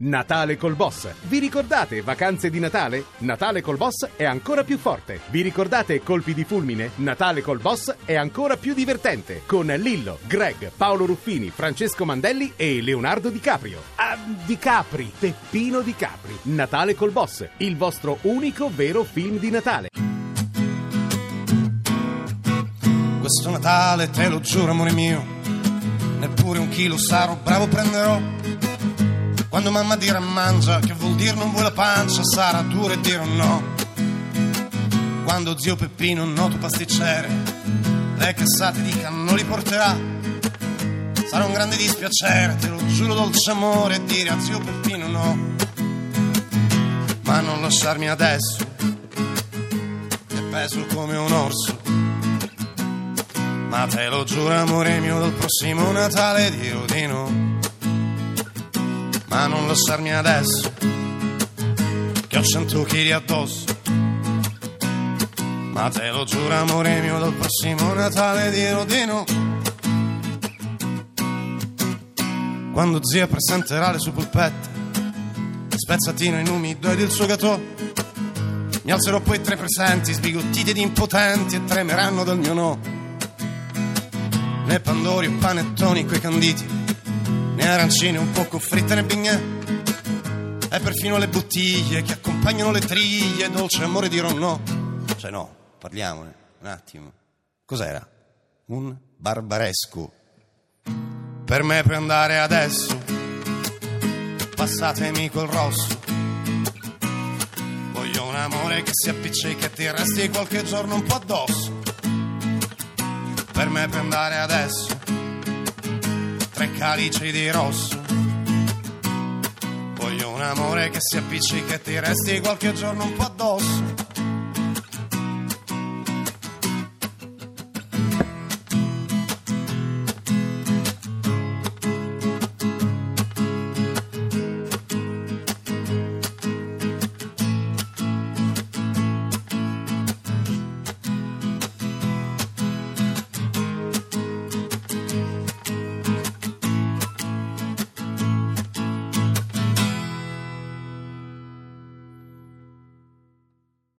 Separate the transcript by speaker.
Speaker 1: Natale col Boss. Vi ricordate vacanze di Natale? Natale col Boss è ancora più forte. Vi ricordate colpi di fulmine? Natale col Boss è ancora più divertente. Con Lillo, Greg, Paolo Ruffini, Francesco Mandelli e Leonardo Di Caprio. Ah, Di Capri, Peppino Di Capri. Natale col Boss, il vostro unico vero film di Natale.
Speaker 2: Questo Natale te lo giuro amore mio, neppure un chilo sarò bravo prenderò. Quando mamma dirà mangia, che vuol dire non vuoi la pancia, sarà duro e dire no. Quando zio Peppino, noto pasticcere, le cassate di canno li porterà. Sarà un grande dispiacere, te lo giuro dolce amore, dire a zio Peppino no. Ma non lasciarmi adesso, che peso come un orso. Ma te lo giuro amore mio, dal prossimo Natale dirò di no non lasciarmi adesso, che ho cento chili addosso. Ma te lo giuro amore mio, dal prossimo Natale dirò di no. Quando zia presenterà le sue polpette, spezzatino in umido ed il suo gatò, mi alzerò poi tre presenti, sbigottiti ed impotenti, e tremeranno dal mio no. Né pandori o panettoni quei canditi, arancine un poco fritte né bignè e perfino le bottiglie che accompagnano le triglie dolce amore dirò no. Cioè no parliamone un attimo. Cos'era? un barbaresco. Per me puoi andare adesso passatemi quel rosso. Voglio un amore che si appiccica e ti resti qualche giorno un po' addosso. Per me puoi andare adesso tre calici di rosso. Voglio un amore che si appiccica e ti resti qualche giorno un po' addosso.